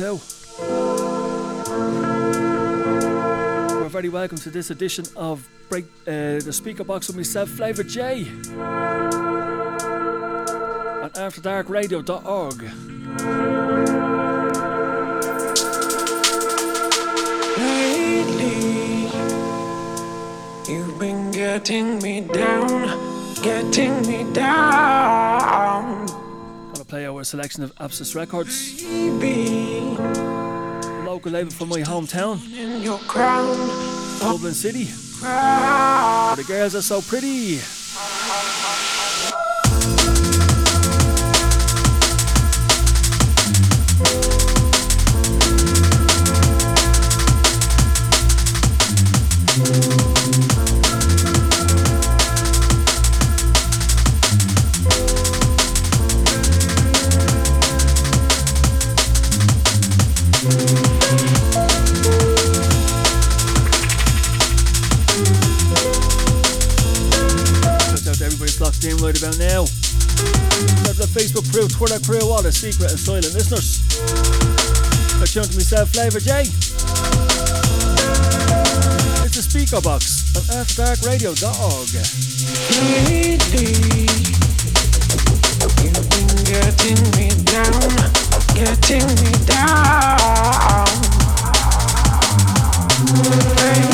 check one, check two. We're very welcome to this edition of Break uh, the Speaker Box with myself, FLavRjay. On AfterDarkRadio.org. Lately, you've been getting me down, getting me down. Gonna play our selection of Absys Records. Baby, local label from my hometown, in your crown, Dublin City. crown. The girls are so pretty. Crew, Twitter crew, all the secret and silent listeners. I tuned to myself, FLavRjay. It's the speaker box on AfterDarkRadio.org. Lately, you've been getting me down, getting me down. Baby,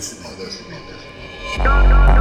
me on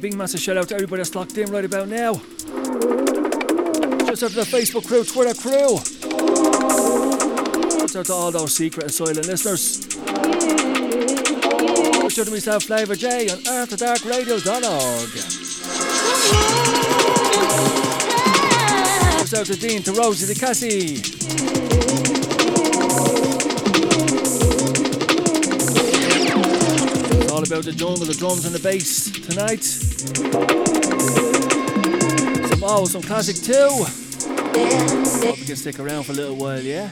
big massive shout out to everybody that's locked in right about now. Just out to the Facebook crew, Twitter crew. Just out to all those secret and silent listeners. Just out to myself, FLavRjay on AfterDarkRadio.org. Just out to Dean, to Rosie, to Cassie. It's all about the jungle, the drums and the bass tonight. Some old, some classic too. Hope you can stick around for a little while, yeah?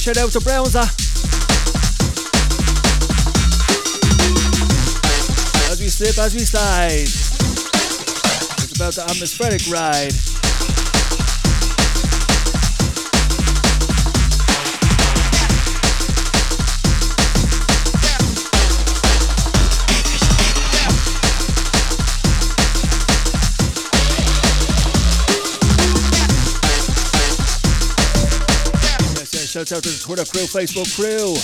Shout out to Brownsa. Ah. As we slip, as we slide. It's about the atmospheric ride. Shouts out to the Twitter crew, Facebook crew.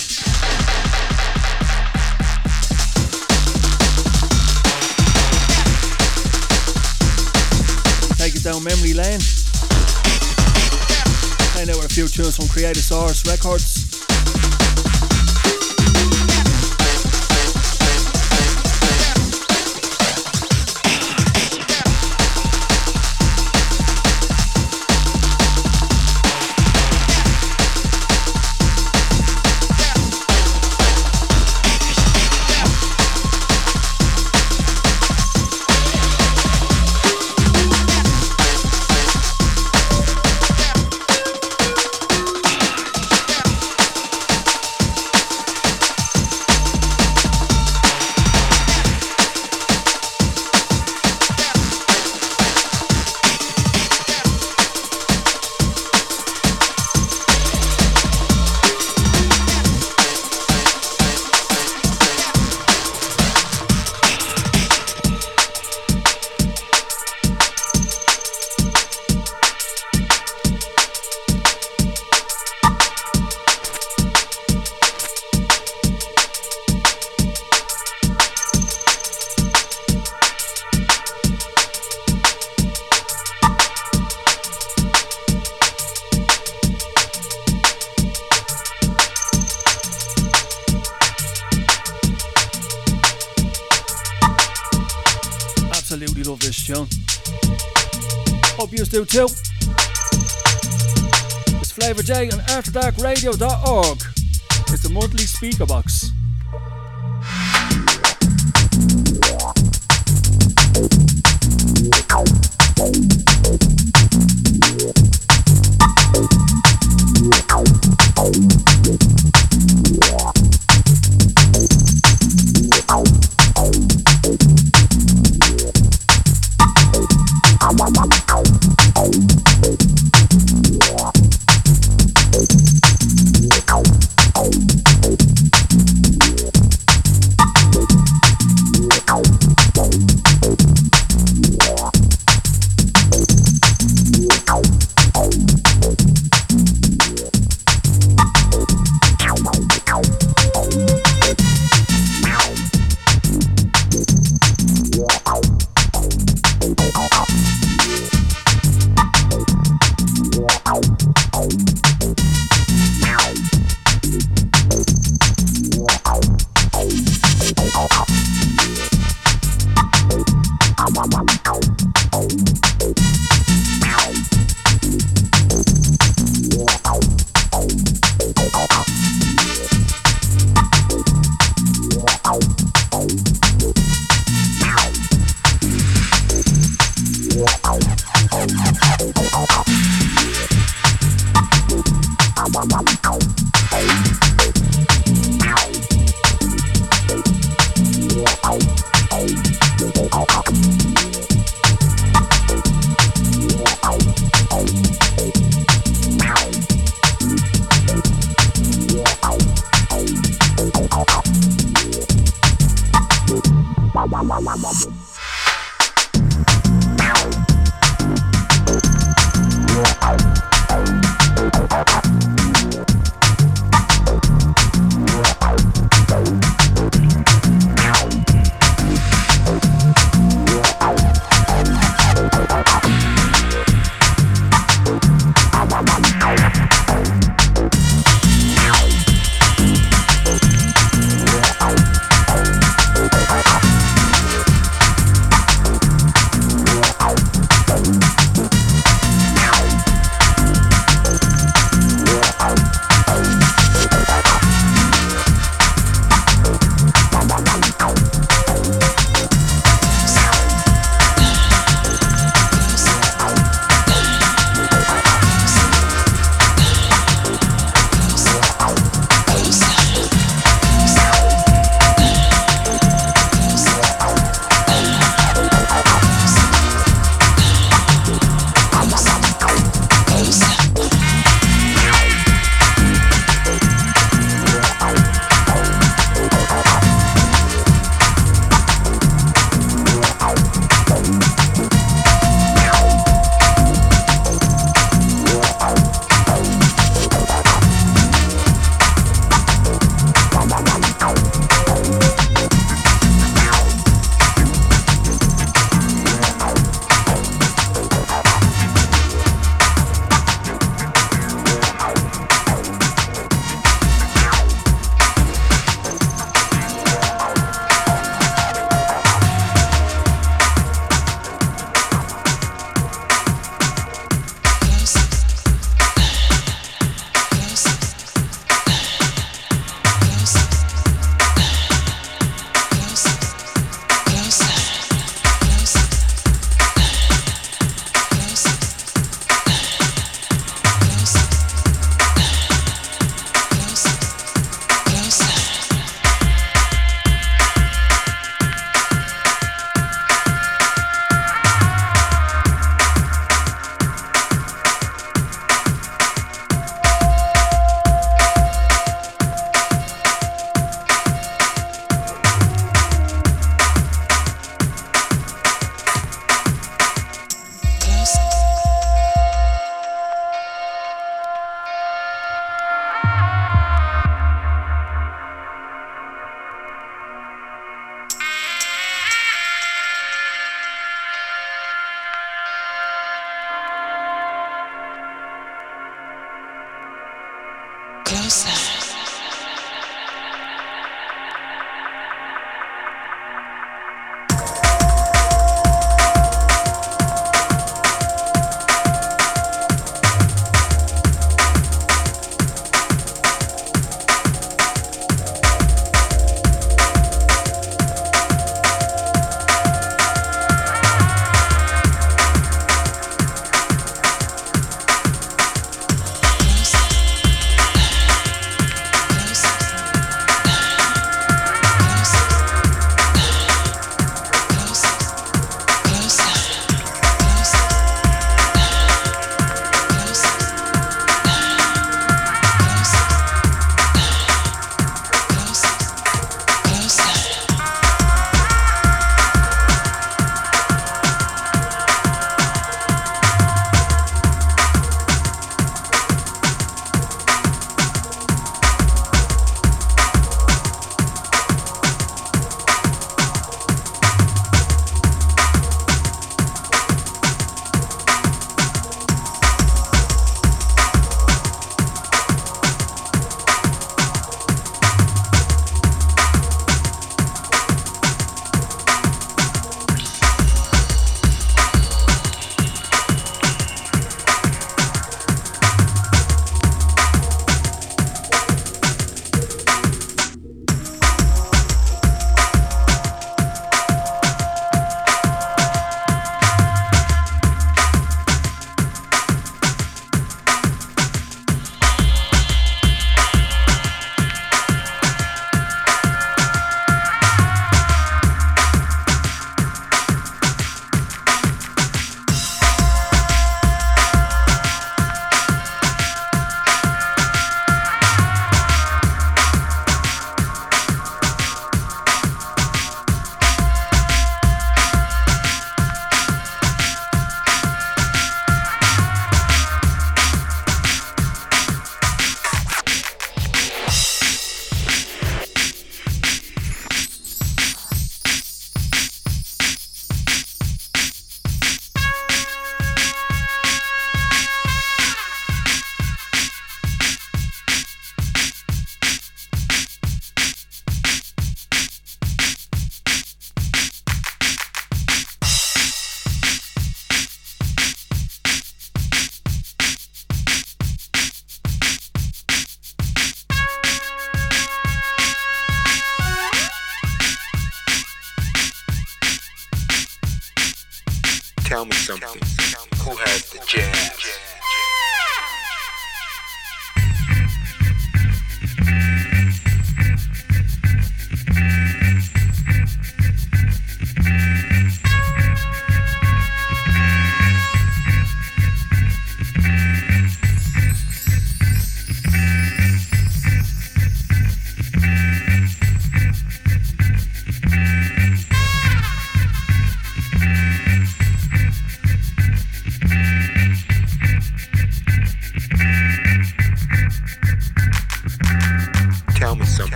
Take it down memory lane. Find out with a few tunes from Creative Source Records. AfterDarkRadio.org.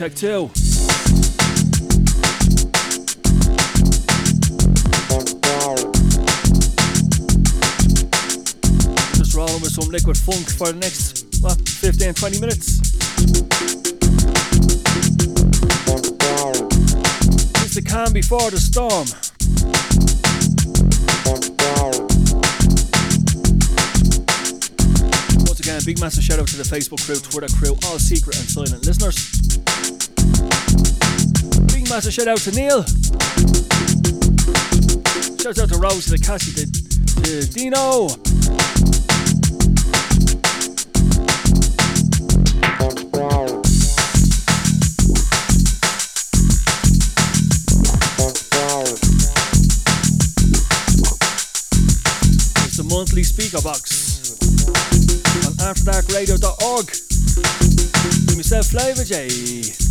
check two. Just rolling with some liquid funk for the next what, 15 20 minutes. It's the calm before the storm. Once again, a big massive shout out to the Facebook crew, Twitter crew, all secret and silent listeners massive shout out to Neil. Shout out to Rose, to the Cassie, to, to Dino. It's the monthly speaker box on afterdarkradio.org. Give myself Flavor J.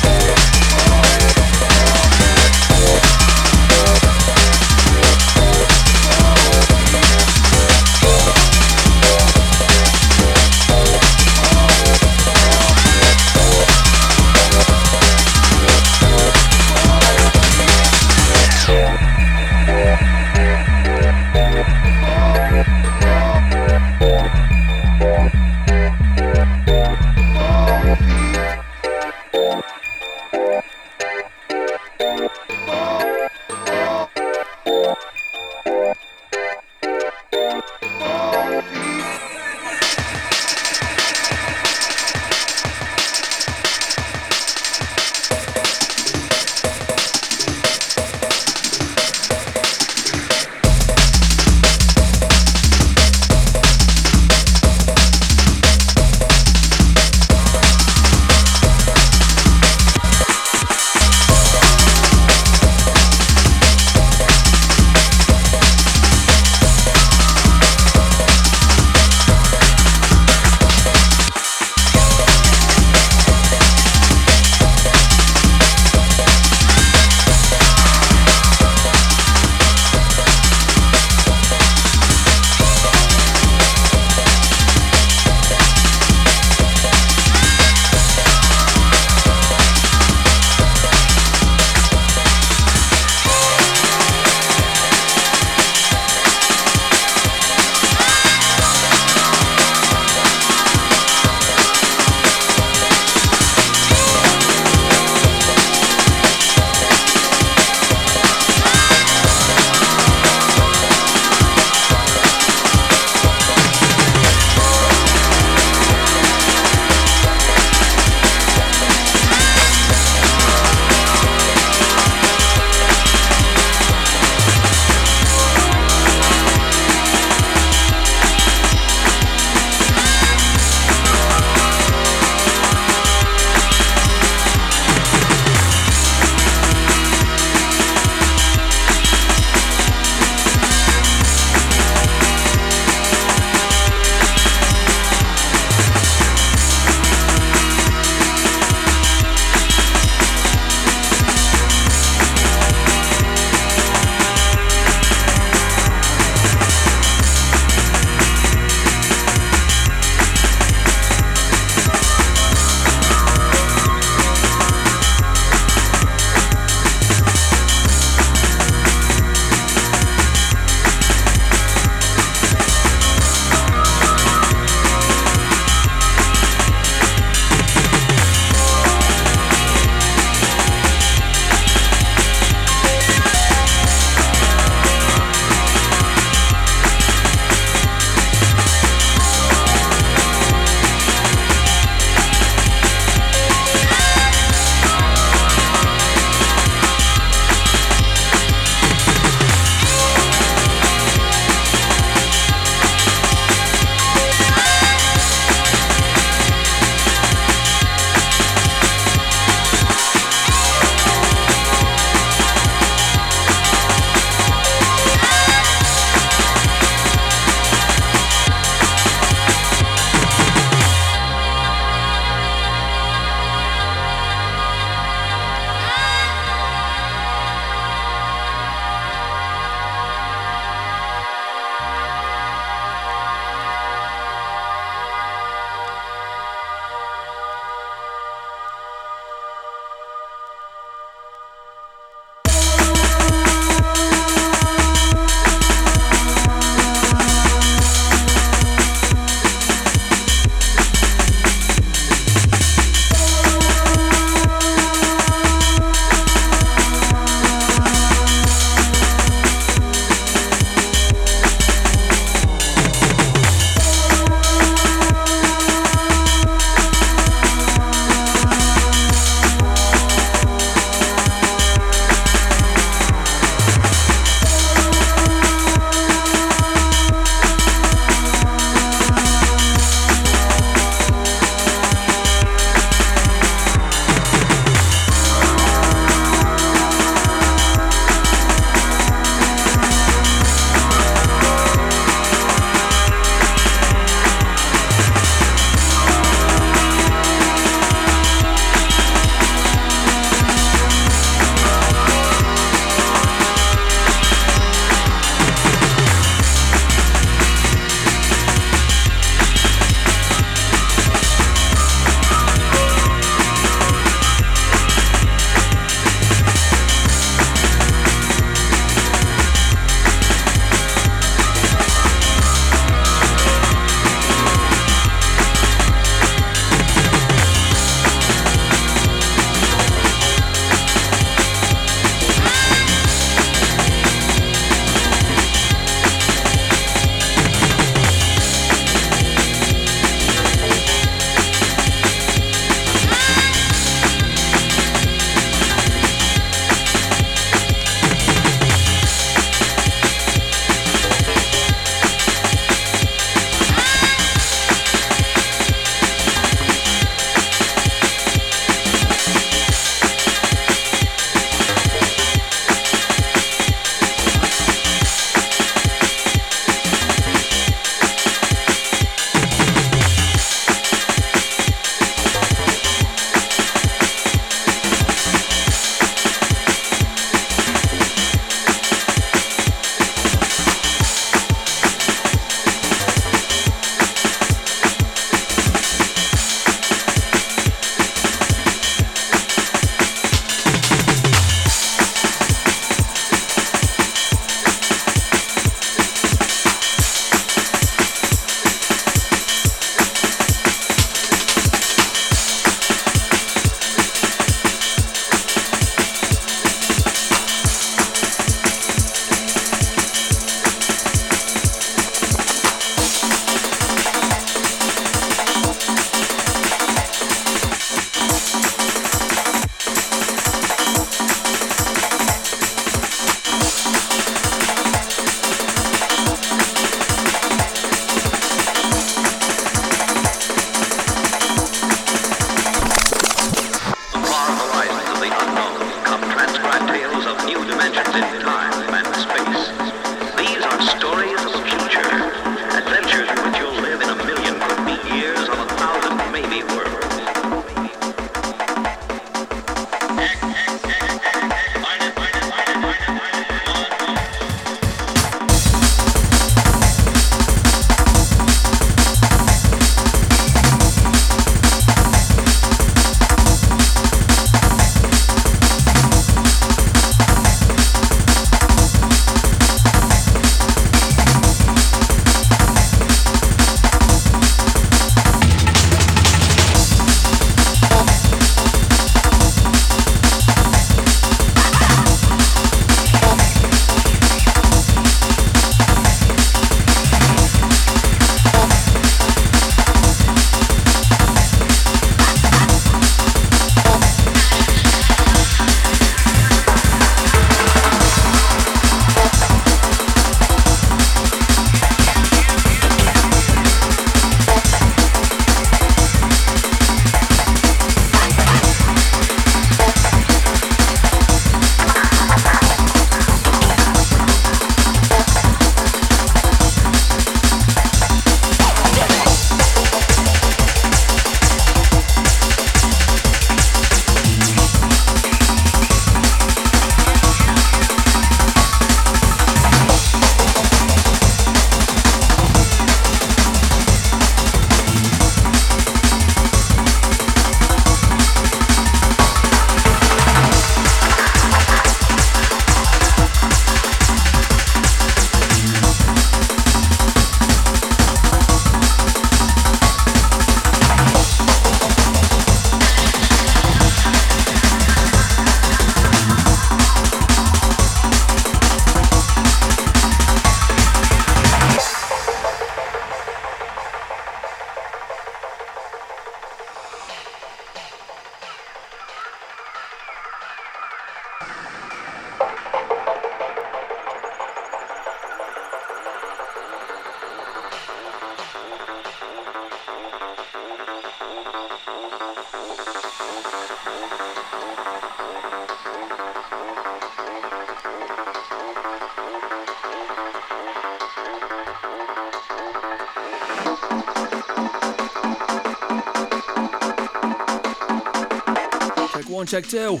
check two.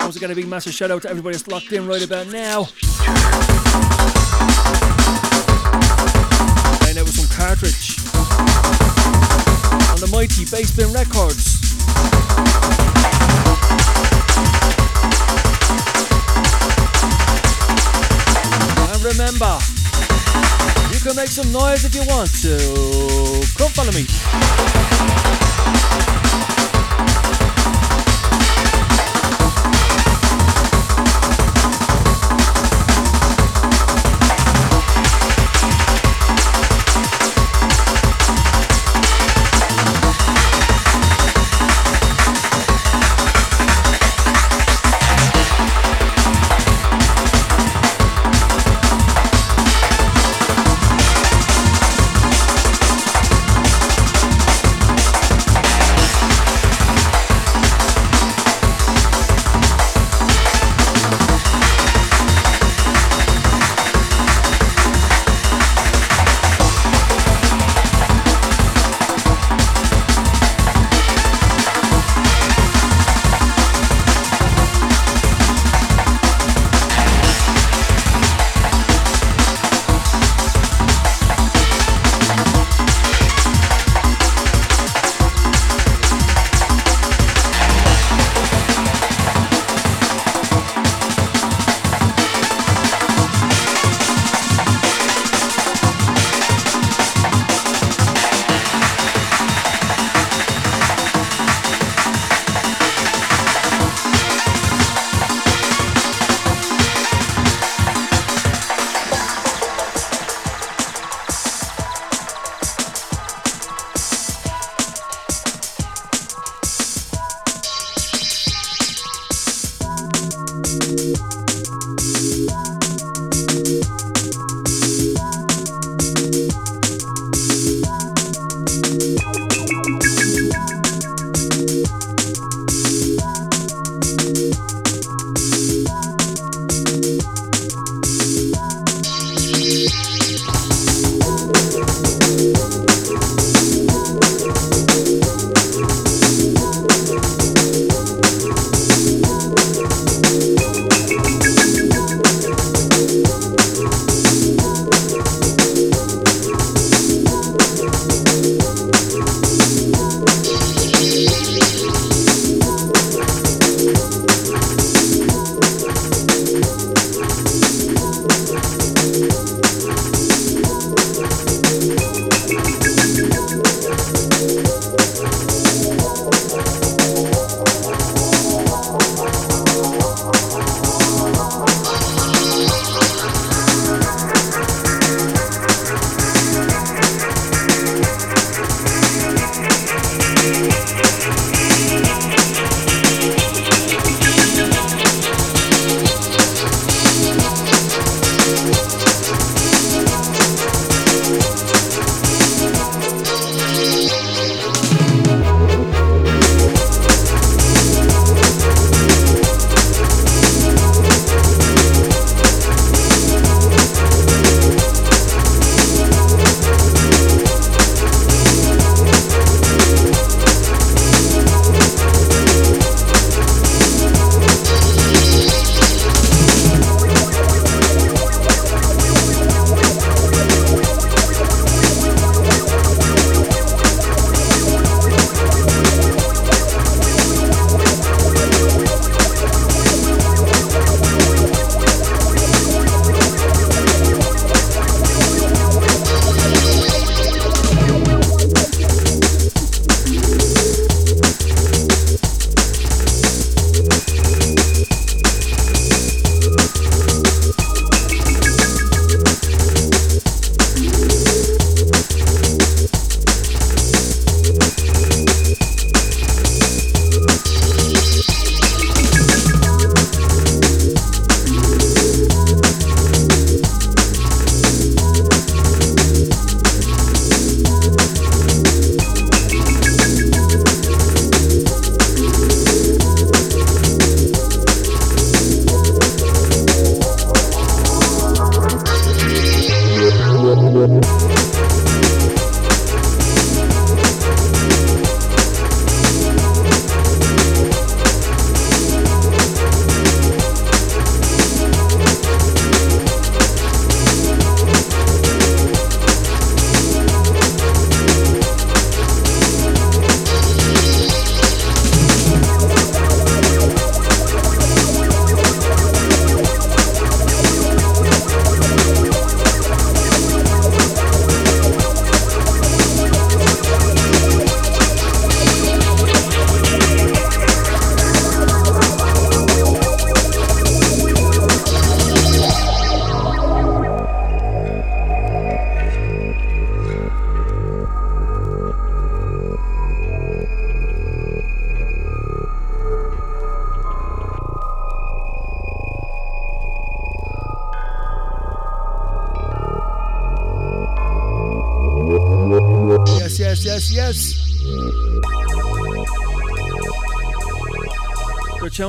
Also, got a big massive shout out to everybody that's locked in right about now. Playing out with some cartridge on the mighty Bassbin Records. And remember, you can make some noise if you want to. Come follow me.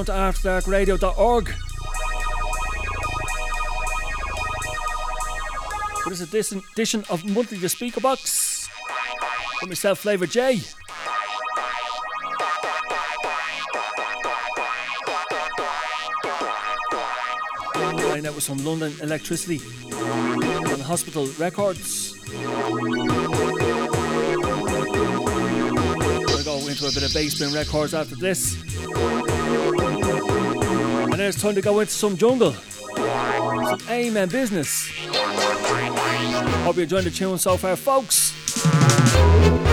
Tuned to AfterDarkRadio.org. For this edition of Monthly The Speaker Box with myself, FLavRjay. Playing out with some London Elektricity and hospital records. We're gonna go into a bit of Bassbin records after this. And it's time to go into some jungle. Some Amen business. Hope you're the tune so far, folks.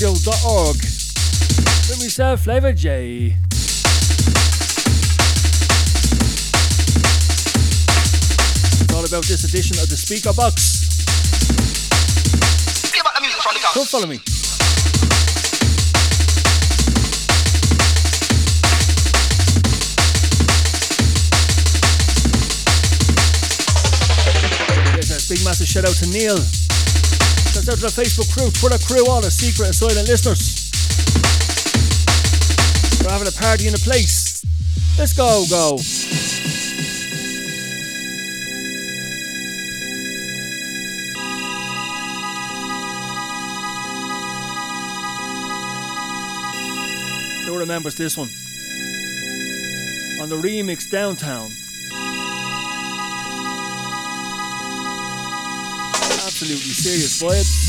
AfterDarkRadio.org. With myself, FLavRjay. It's all about this edition of the Speaker Box. Come follow me. Big massive shout out to Neil. Out to the Facebook crew, Twitter crew, all the secret and silent listeners. We're having a party in the place. Let's go, go. Who remembers this one? On the remix Downtown. absolutely serious vibes.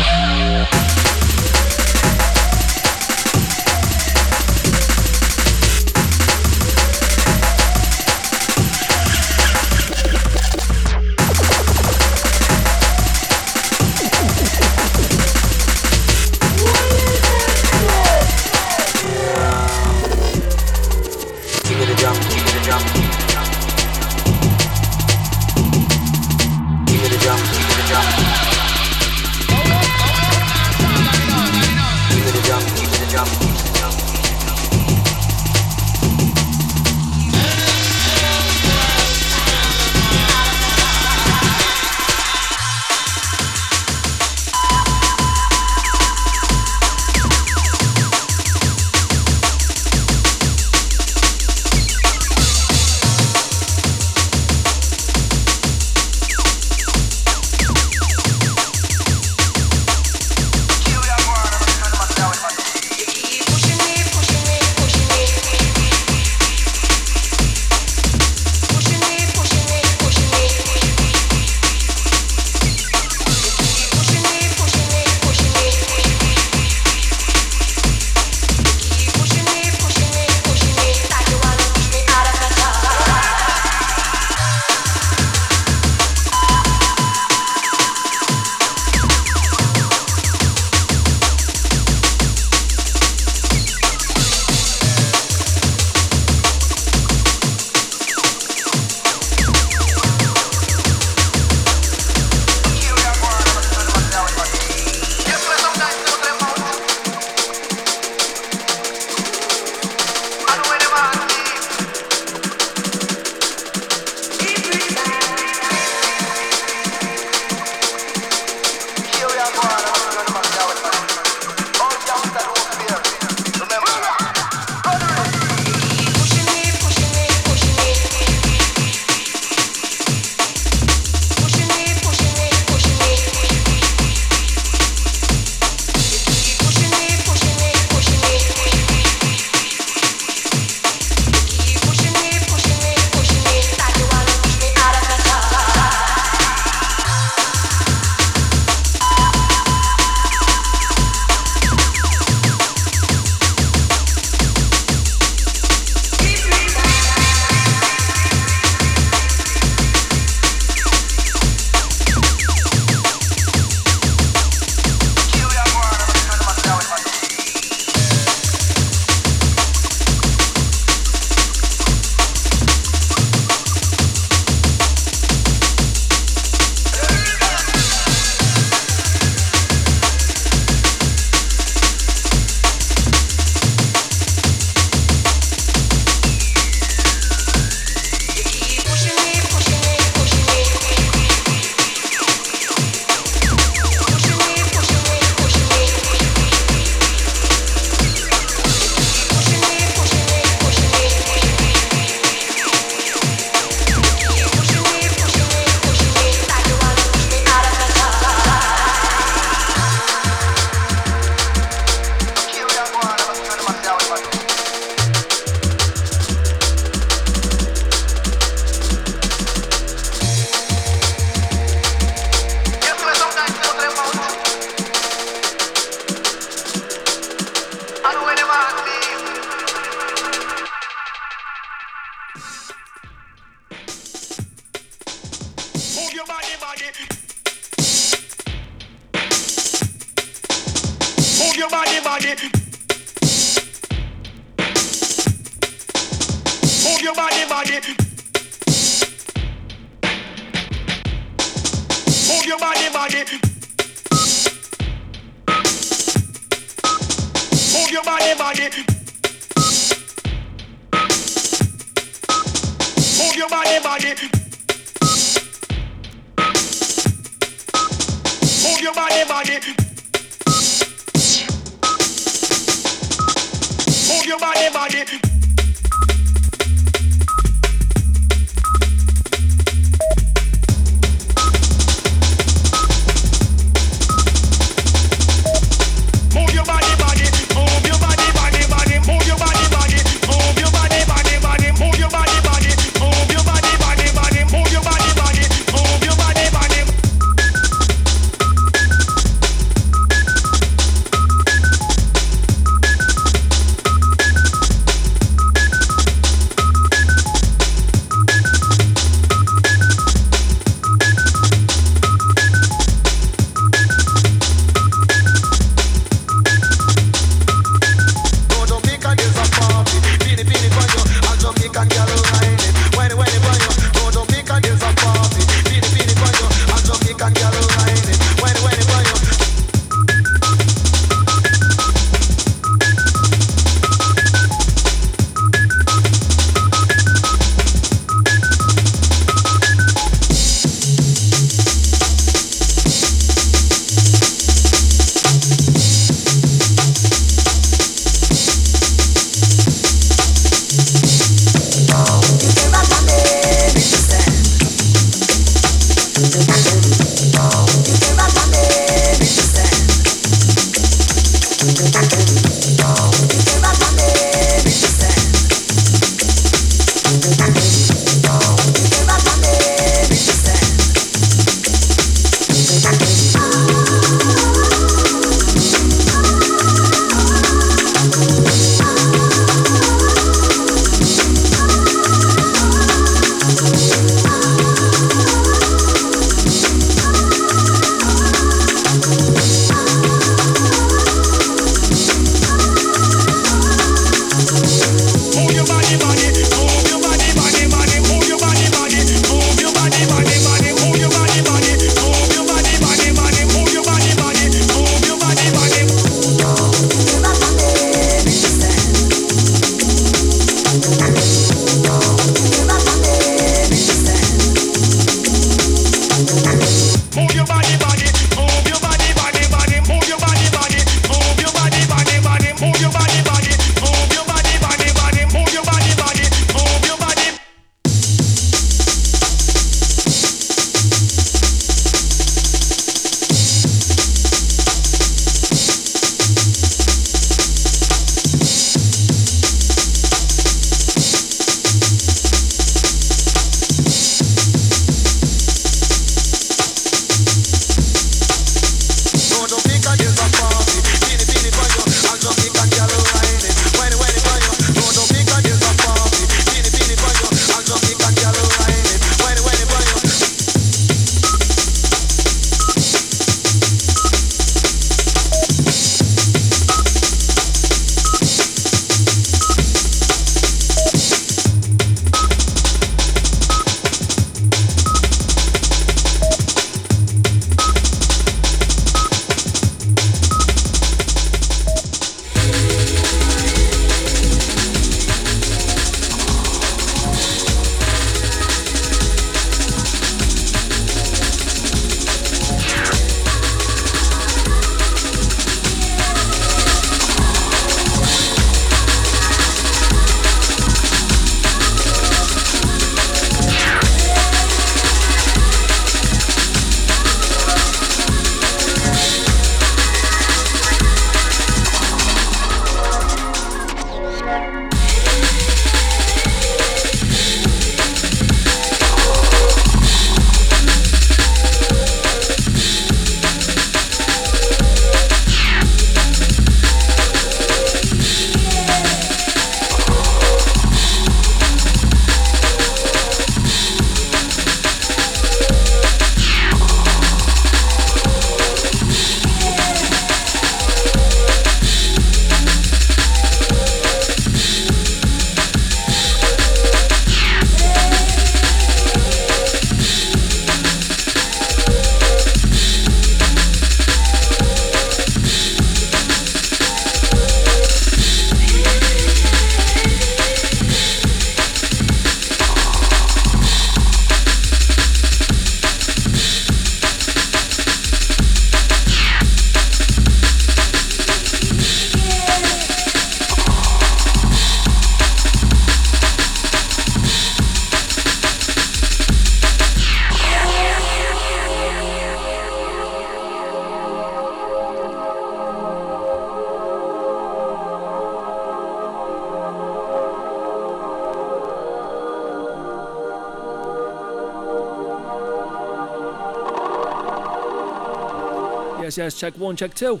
Check one, check two.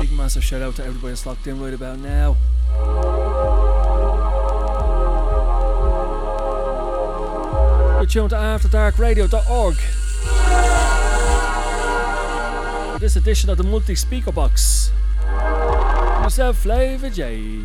Big massive shout out to everybody that's locked in right about now. You're tuned to AfterDarkRadio.org. This edition of the multi speaker box. Myself, Flavor J.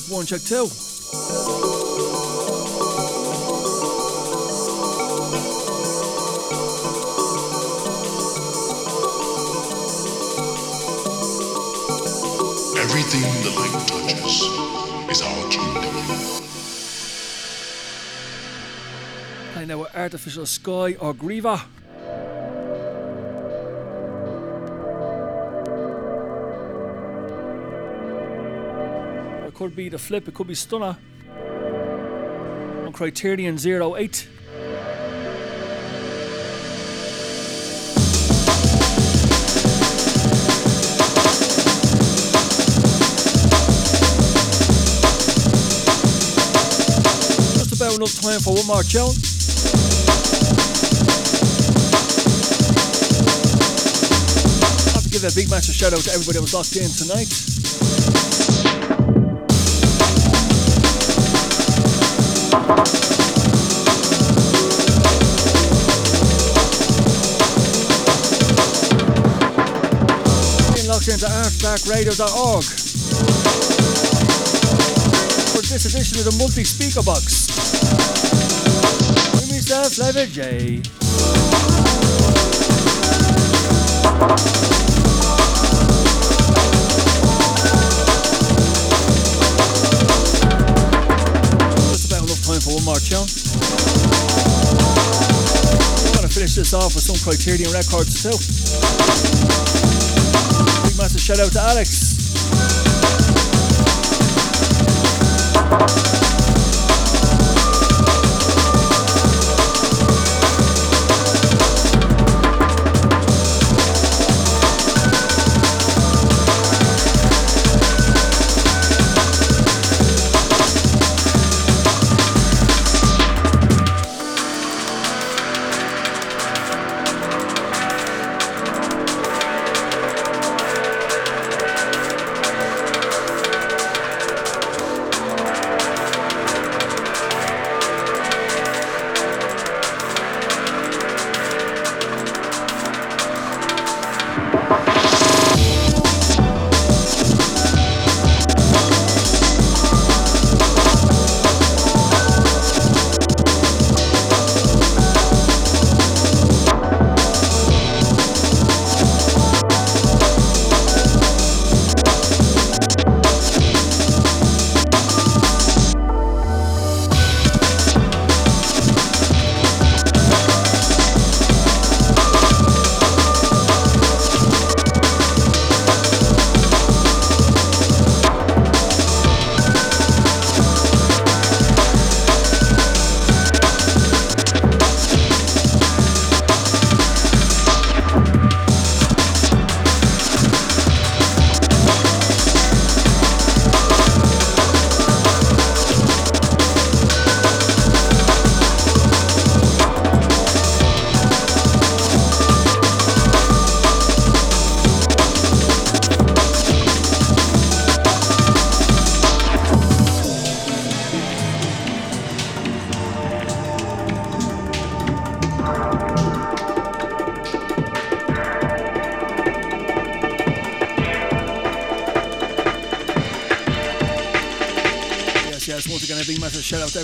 check one, check two. Everything the light touches is our kingdom. I know artificial sky or Grieva. Could be the flip, it could be Stunner. On Criterion 08. Just about enough time for one more tune. have to give a big massive shout out to everybody that was locked in tonight. Locked into for this edition of the multi speaker box. With myself, FLavRjay. Just about enough time for one more tune. I'm gonna finish this off with some Criterion records too. Massive shout out to Alex.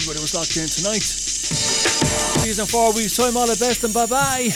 Everybody was locked in tonight. See you in four weeks' time, all the best and bye bye.